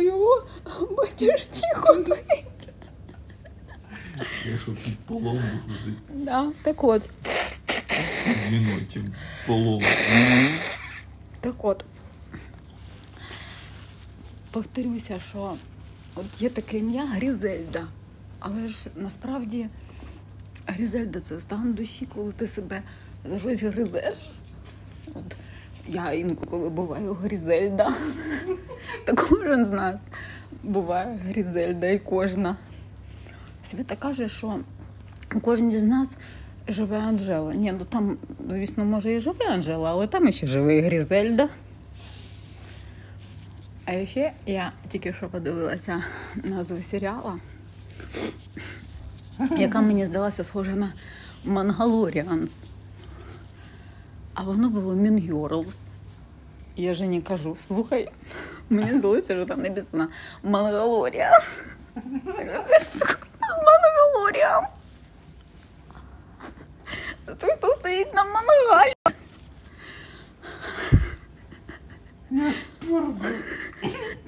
що його батюшки Якщо під полом виходить Да, так от. жіночим полом. Так от. Повторюся, що от є таке ім'я Грізельда. Але ж насправді Грізельда це стан душі, коли ти себе за щось гризеш. От я інколи буваю Грізельда. Та кожен з нас буває Грізельда і кожна. Свята каже, що кожній з нас живе Анжела. Ні, ну там, звісно, може і живе Анжела, але там ще живе і Грізельда. А ще я тільки що подивилася назву серіала, яка мені здалася схожа на Мангалоріан з. А воно було Mean Girls. Я Жені кажу, слухай, мені здалося, що там написано Мангалоріан. Це ж Мангалоріан. Це той, хто стоїть на мангалі.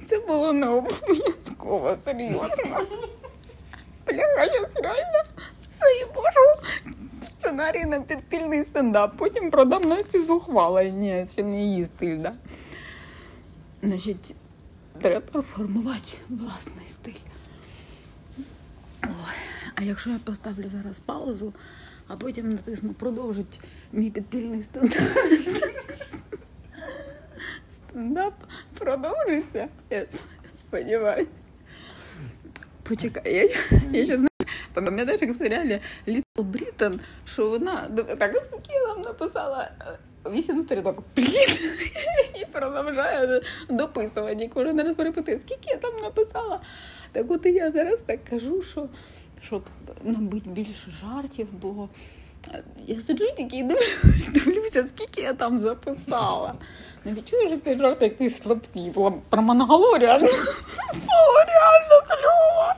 Це було не обов'язково, серйозно. Бляха, я реально сценарій на підпільний стендап. Потім продам Насті зухвала. Ні, це не її стиль, да? Значить, треба формувати власний стиль. Ой, а якщо я поставлю зараз паузу, а потім натисну продовжить мій підпільний стендап. Стендап продовжиться. Я сподіваюся. Почекай, я, ще знаєш, пам'ятаєш, як в серіалі Little Britain, що вона так нам написала е, вісім сторінок. Блін, і продовжує дописувати. І кожен раз перепитує, скільки я там написала. Так от і я зараз так кажу, що щоб набити більше жартів, бо я сиджу тільки і дивлюся, скільки я там записала. Не відчую, що цей жарт якийсь слабкий. Про Монголоріан. Було реально кльово.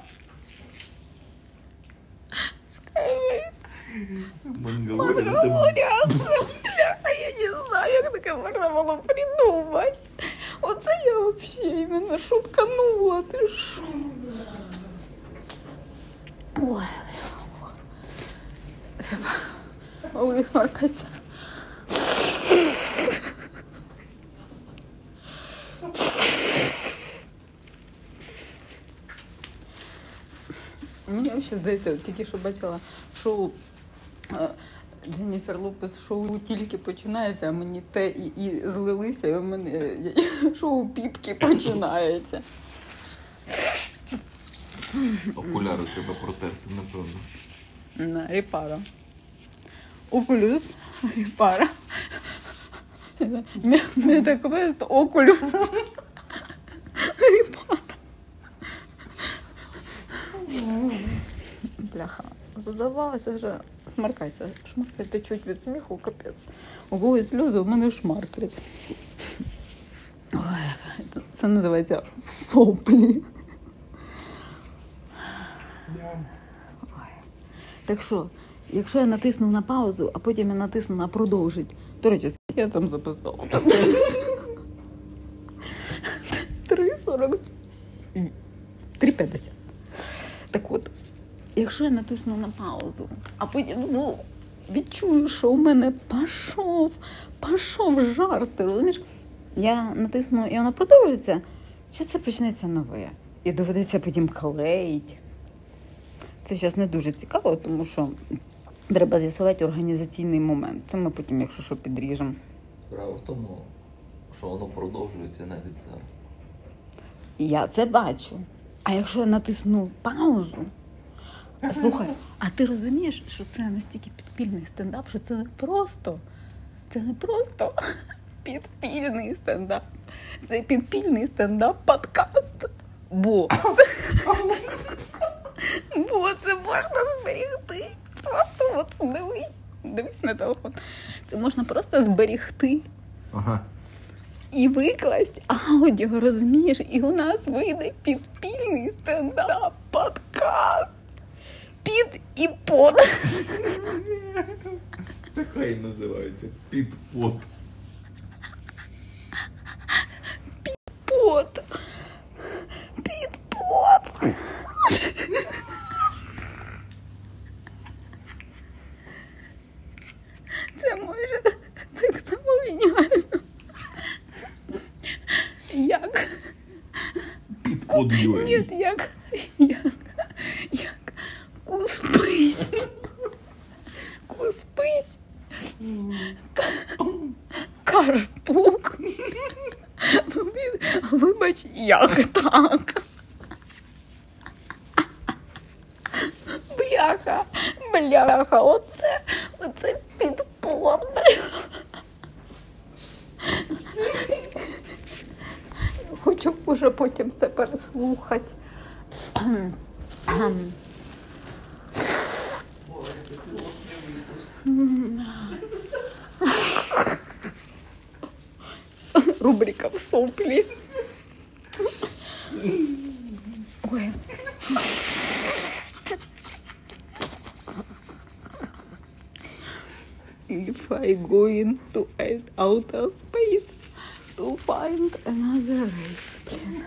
Скажи. Мангалорія це Монголоріан. Бляха, я не знаю, як таке можна було придумати. Оце я взагалі іменно шутканула. Ти що? Ой, треба висмаркатися. Мені взагалі здається, тільки що бачила шоу е, Дженніфер Лопес шоу тільки починається, а мені те і, і злилися, і у мене е, шоу піпки починається. окуляри треба протерти, напевно. На репара. Окулюс, репара. Метаквест, окулюс. Репара. Бляха, задавалася вже. Смаркається. Шмаркать течуть від сміху, капець. У когось сльози, у мене шмарклять. Ой, це- називається в соплі. Ой. Так що, якщо я натисну на паузу, а потім я натисну на продовжить. До речі, я там записала? 3,40. 3,50. Так от, якщо я натисну на паузу, а потім знову відчую, що у мене пішов, пішов жарт, розумієш? Я натисну, і воно продовжиться, чи це почнеться нове? І доведеться потім клеїть. Це зараз не дуже цікаво, тому що треба з'ясувати організаційний момент. Це ми потім, якщо що, підріжемо. Справа в тому, що воно продовжується навіть зараз. Я це бачу. А якщо я натисну паузу, слухай, а ти розумієш, що це настільки підпільний стендап, що це не просто. Це не просто підпільний стендап. Це підпільний стендап-подкаст. Бо Бо це можна зберігти. Просто от дивись, дивись на телефон. Це можна просто зберігти Ага. і викласть аудіо, розумієш? І у нас вийде підпільний пит и пот. Так называется. называются. Пит-пот. Пит-пот. Пит-пот. Це може так само геніально. Як? Під код Ні, як Бляха, бляха, оце, оце підпот, бляха. Хочу уже потім це переслухати. Рубрика в соплі. I go into outer space to find another race, блін.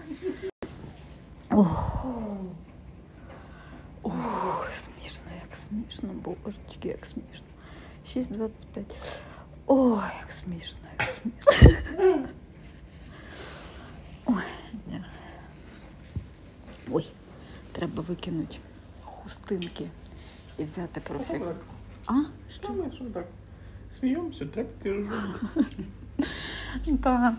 Ох. Ох, смішно, як смішно, божечки, як смішно. 6.25. Ой, як смішно, як смішно. Ой, ні. Ой, треба викинути хустинки і взяти про всіх. А? Що? що ми що так? Сміємося, тряпки ржемо. Так.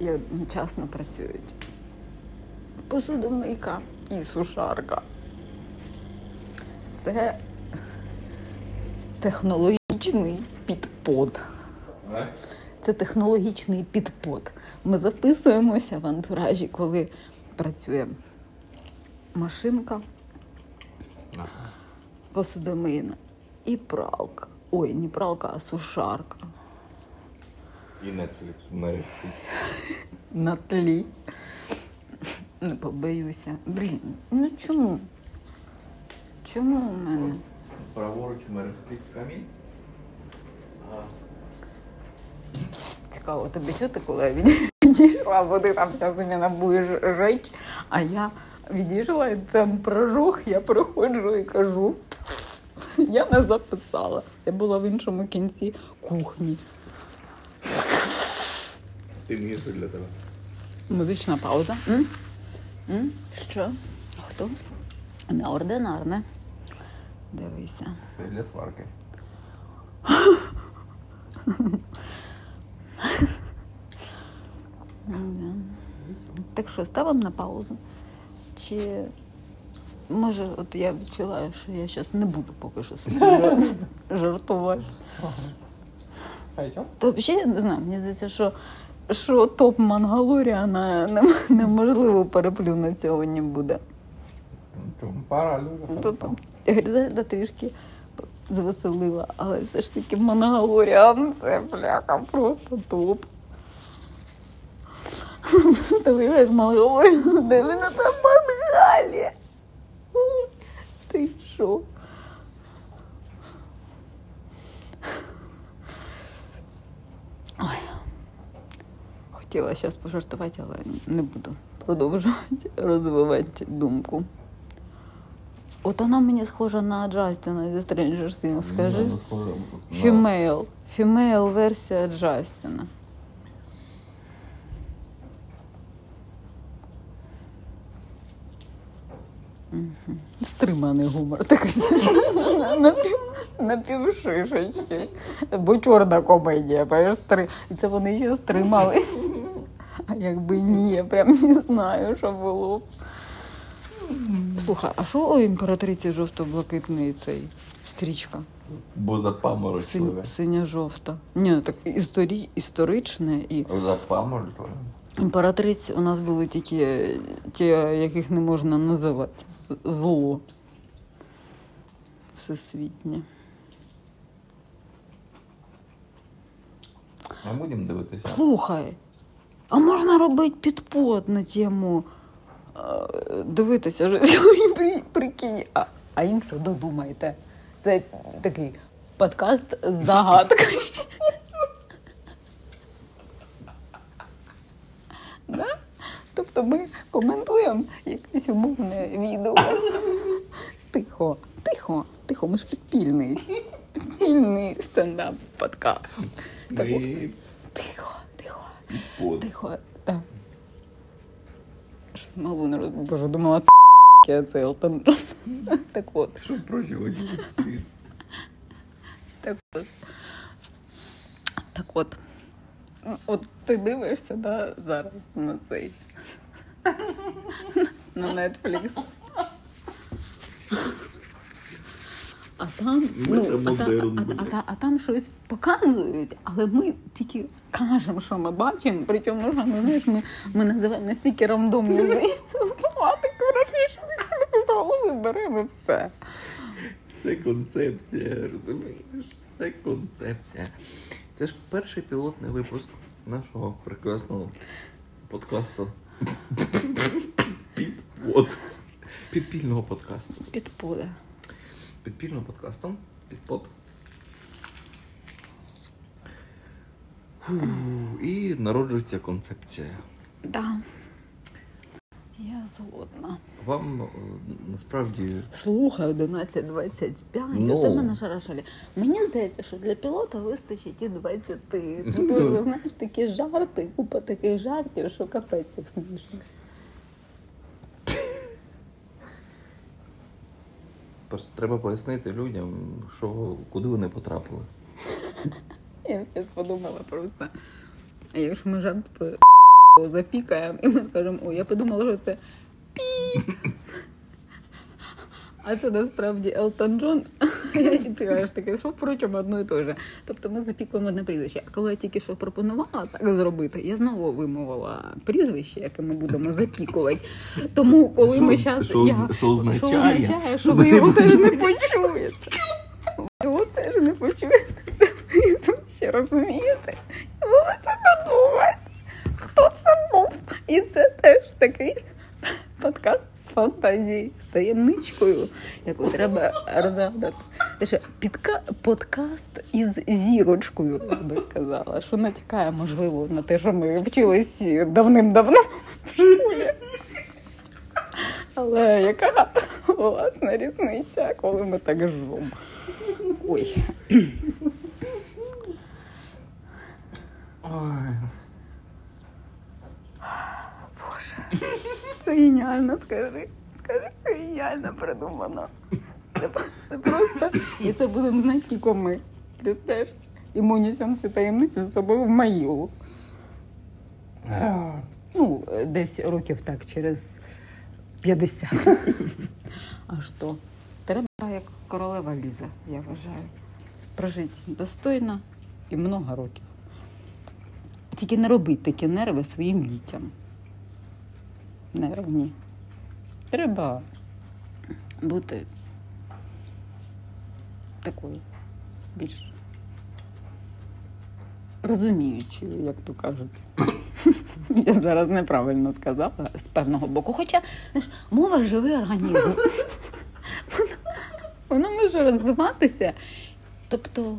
І одночасно працюють посудомийка і сушарка. Це технологічний підпод. Це технологічний підпод. Ми записуємося в антуражі, коли працює машинка посудомийна і пралка. Ой, не пралка, а сушарка. І Netflix мережки. На тлі. Не побоюся. Блін, ну чому? Чому у мене? Праворуч мережки камінь. Цікаво, тобі чути, коли я відійшла, бо ти там зараз мене будеш жити, а я відійшла і це прожух, я приходжу і кажу. Я не записала. Я була в іншому кінці кухні. Тим гірше для тебе. Музична пауза. М? М? Що? Хто? Неординарне. Дивися. Це для сварки. Так що, ставимо на паузу? Чи може, от я відчуваю, що я зараз не буду поки що собі жартувати. То взагалі я не знаю, мені здається, що, що топ Мангалоріана неможливо переплюнути сьогодні буде. Пора, То Гризельда трішки звеселила, але все ж таки Мангалоріан це бляха просто топ. Ти виявляєш Мангалоріан, де він на там мангалі. Ти що? Ой. Хотіла зараз пожартувати, але не буду продовжувати розвивати думку. От вона мені схожа на Джастіна зі Stranger Things, скажи. Схожа на- Female. Female версія Джастіна. Стриманий гумор такий напів, напівшишечки. Бо чорна комедія, бачиш, стри... І це вони ще стримали. А якби ні, я прям не знаю, що було. б. Слухай, а що у імператриці жовто-блакитний цей стрічка? Бо запаморочливе. Синя-жовта. Ні, так історі, історичне і Запаморочливе. Імператриць у нас були тільки ті, яких не можна називати. Зло. Всесвітнє. Ми будемо дивитися. Слухай, а можна робити підпод на тему е, дивитися прикинь, а, а інше додумайте. Це такий подкаст з загадкою. Да? Тобто ми коментуємо якесь умовне відео. Тихо, тихо, тихо, ми ж підпільний. Підпільний стендап-подкаст. Ми Тихо, тихо, Под. Тихо, так. Малу не роз... Боже, думала, це це Елтон Так от. Що? Так от. Так от. От ти дивишся, да, зараз на цей. На Netflix. А там, ну, а, а, а, а там щось показують, але ми тільки кажемо, що ми бачимо. Причому що, ну, знаєш, ми, ми називаємо настільки рандомні тематику, що ми це з голови беремо все. Це концепція, розумієш? Це концепція. Це ж перший пілотний випуск нашого прекрасного подкасту. Підпод. Підпільного подкасту. Підпуде. Підпільного подкасту. Підпоп. І народжується концепція. Да. Я згодна. Вам е, насправді Слухай, 11.25. Ну. Це мене шарашалі. Мені здається, що для пілота вистачить і 20. Це дуже, знаєш, такі жарти, купа таких жартів, що капець як смішно. Просто треба пояснити людям, що куди вони потрапили. Я подумала просто. А якщо ми жарт запікаємо, і ми скажемо, о, я подумала, що це пі. А це насправді Елтон Джон. І ти кажеш таке, що впрочем, одно і те же. Тобто ми запікуємо одне прізвище. А коли я тільки що пропонувала так зробити, я знову вимовила прізвище, яке ми будемо запікувати. Тому, коли ми Що- зараз. що означає? що ви його теж не почуєте. Його теж не почуєте. Це прізвище, розумієте? І ви будете додумати, хто це був. І це теж такий подкаст фантазії, з таємничкою, яку треба розгадати. Ще підка... подкаст із зірочкою, я би сказала, що натякає, можливо, на те, що ми вчились давним-давно в школі. Але яка власна різниця, коли ми так жом? Ой. Ой. Боже, це геніально, скажи. Скажи, це геніально придумано. Це, це просто. І це будемо знати тільки ми. Представляєш? І ми несемо цю таємницю з собою в могилу. Ну, десь років так, через 50. А що? Треба як королева Ліза, я вважаю. Прожити достойно і много років. Тільки не робити такі нерви своїм дітям. Нервні. Треба бути такою більш розуміючою, як то кажуть. Я зараз неправильно сказала з певного боку. Хоча знаєш, мова живий організм. Воно може розвиватися. Тобто,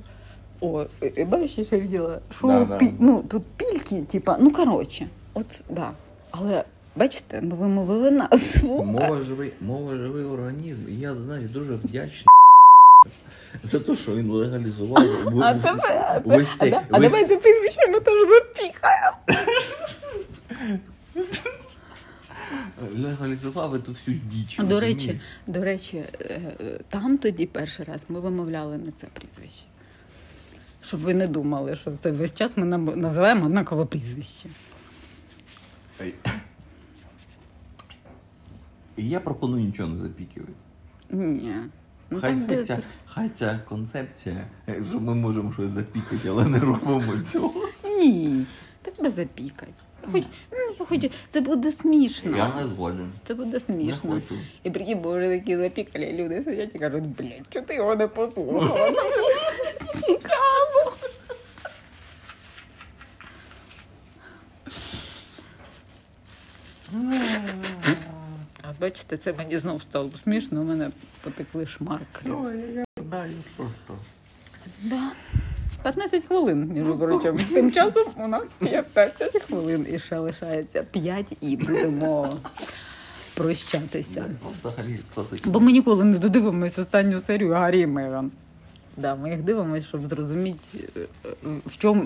о, е, бачиш, я ще виділа, що Да, да. ну, тут пільки, типа, ну коротше, от да. Але бачите, ми вимовили назву. Мова живий, мова живий організм. І я знаєш, дуже вдячний за те, що він легалізував. А, це, а, це, весь а, цей- да- а весь- давай це прізвище ми теж запікаємо. легалізував цю всю діч. До речі, до речі, е, е, там тоді перший раз ми вимовляли не це прізвище. Щоб ви не думали, що це весь час ми називаємо однакове прізвище. І я пропоную нічого не запікувати. Ні. Ну, Хай, хай, ця, хай ця концепція, е, що ми можемо щось запікати, але не робимо цього. Ні. Тебе запікать. Хоч, ну, хоч, це буде смішно. Я не згоден. Це буде Не смішно. хочу. І прикинь, бо вже такі запікалі люди сидять і кажуть, блядь, що ти його не послухала? Цікаво. А бачите, це мені знов стало смішно, у мене потекли шмарклі. Ой, я знаю просто. Да. 15 хвилин, між прочим. Тим часом у нас 15 хвилин і ще лишається 5 і будемо прощатися. Ну. Бо ми ніколи не додивимось останню серію Гаррі і Меган. Да, ми їх дивимося, щоб зрозуміти, е, е, в чому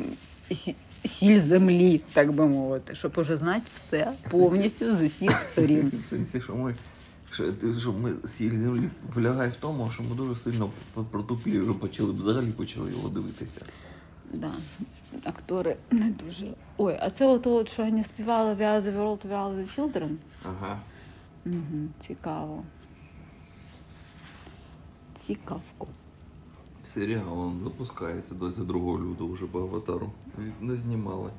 сіль землі, так би мовити, щоб уже знати все повністю з усіх сторін. В сенсі, що ми, що, що ми сіль землі полягає в тому, що ми дуже сильно протуплі вже почали, взагалі почали його дивитися. Да. Актори не дуже. Ой, а це от, от що вони співали We are the world, we are the children. Ага. Угу, цікаво. Цікавко. Серіал он запускається 22 лютого вже по аватару. Не знімали.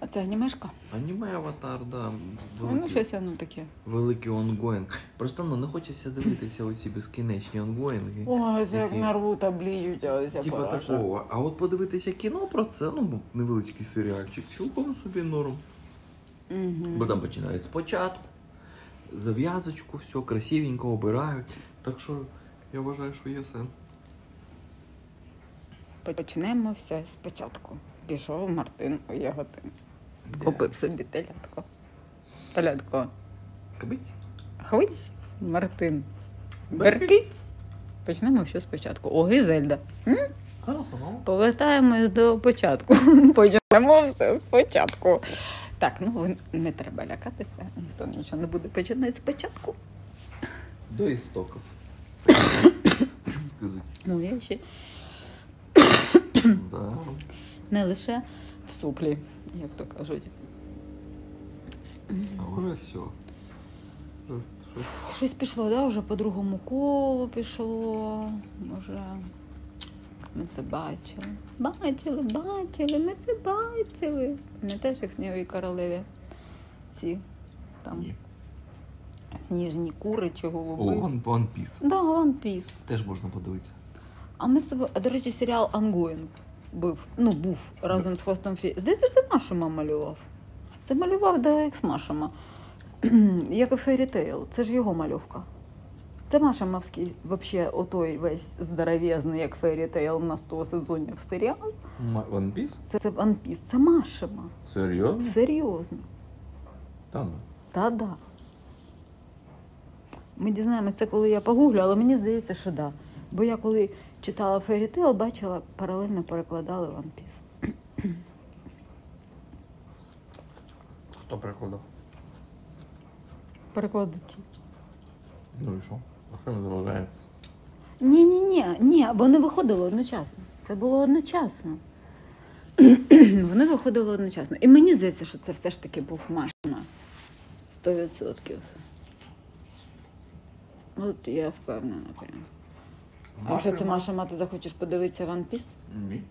А це анімешка? Аніме аватар, да. Ну, щось воно таке. великий онгоїнг. Просто ну не хочеться дивитися оці безкінечні онгоїнги. Ой, це як Які? нарвута бліють, а ось Типа такого. А от подивитися кіно про це, ну невеличкий серіальчик, цілком собі норм. Бо Угу. там починають спочатку, зав'язочку, все красивенько обирають. Так що я вважаю, що є сенс. Почнемо все спочатку. Пішов Мартин у Яготин. Купив собі телятко. Телятко. Кабиць? Хвись, Мартин. Беркиць. Почнемо все спочатку. О, Гизельда. М? Повертаємось до початку. Почнемо все спочатку. Так, ну не треба лякатися, ніхто нічого не буде починати спочатку. До істоків. Ну, я ще Да. не лише в суплі, як то кажуть. А вже все. Що- що? Щось пішло, да? Вже по другому колу пішло. Може, ми це бачили. Бачили, бачили, ми це бачили. Не теж як снігові королеві. Ці там Ні. сніжні кури чи О, голуби. One, One Piece. Да, One Piece. Теж можна подивитися. А ми з тобою, а до речі, серіал Ongoing був. Ну, був разом з хвостом фі. Здається, це Машима малював. Це малював Деекс Машима. Як і Tail. Це ж його мальовка. Це Машимовський, взагалі, отой весь здоровезний, як Tail на 100 сезонів серіал. One Piece? Це, це One Piece, це Машима. Серйозно? Серйозно. Та ну. Та-да. Ми дізнаємося це, коли я погуглю, але мені здається, що да. Бо я коли читала Fairy Tail, бачила, паралельно перекладали One Piece. Хто перекладав? Перекладачі. Ну і що? А не заважає? Ні, ні, ні, ні, вони виходили одночасно. Це було одночасно. вони виходили одночасно. І мені здається, що це все ж таки був Машина. Сто відсотків. От я впевнена прям. А що це Маша, ти захочеш подивитися One Piece? Ні.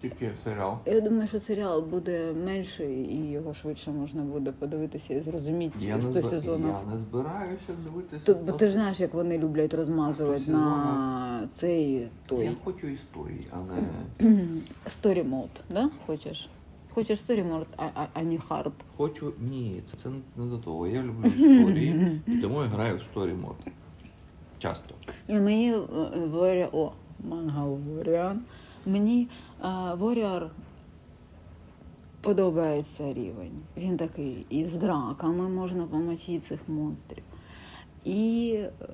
Тільки серіал. Я думаю, що серіал буде менший і його швидше можна буде подивитися і зрозуміти Я 100 не, збира... сезонів. я не збираюся дивитися. То, бо ти ж знаєш, як вони люблять розмазувати на цей той. Я хочу історії, а не story mode, да? Хочеш? Хочеш story mode, а, а, а не hard. хочу. Ні, це, це не до того. Я люблю історії, і тому я граю в story mode. Часто. І мені Warrior, о, манга Warrior. Мені е, Warrior подобається рівень. Він такий і з драками можна помочити цих монстрів. І е,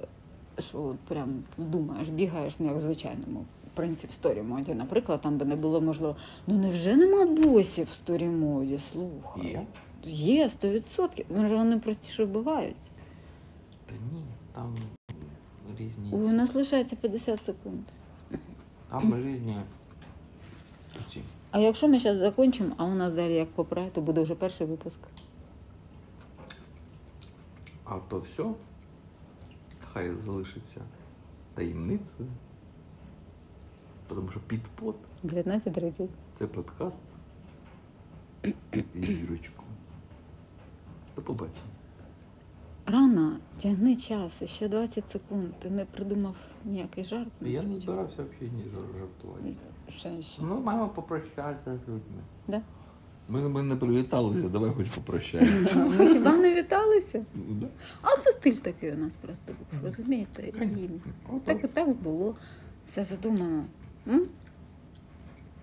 що прям думаєш, бігаєш, ну як в звичайному. В сторі моді, наприклад, там би не було можливо. Ну невже нема босів в сторі моді? Слухай. Є? Є, 100%. Може, вони простіше вбиваються. Та ні, там різні. У нас лишається 50 секунд. Там різні. Ці. А якщо ми зараз закінчимо, а у нас далі як попре, то буде вже перший випуск. А то все хай залишиться таємницею. Тому що підпот 19.30. це подкаст з зірочкою. До побачення. Рано, тягни час, ще 20 секунд. Ти не придумав ніякий жарт. Я не збирався взагалі ні жартувати. Ще, ще. Ну, маємо попрощатися з людьми. Да? Ми, ми не привіталися, давай хоч попрощаємося. Ми хіба не віталися? Да. А це стиль такий у нас просто був, розумієте? І так і так було. Все задумано. М?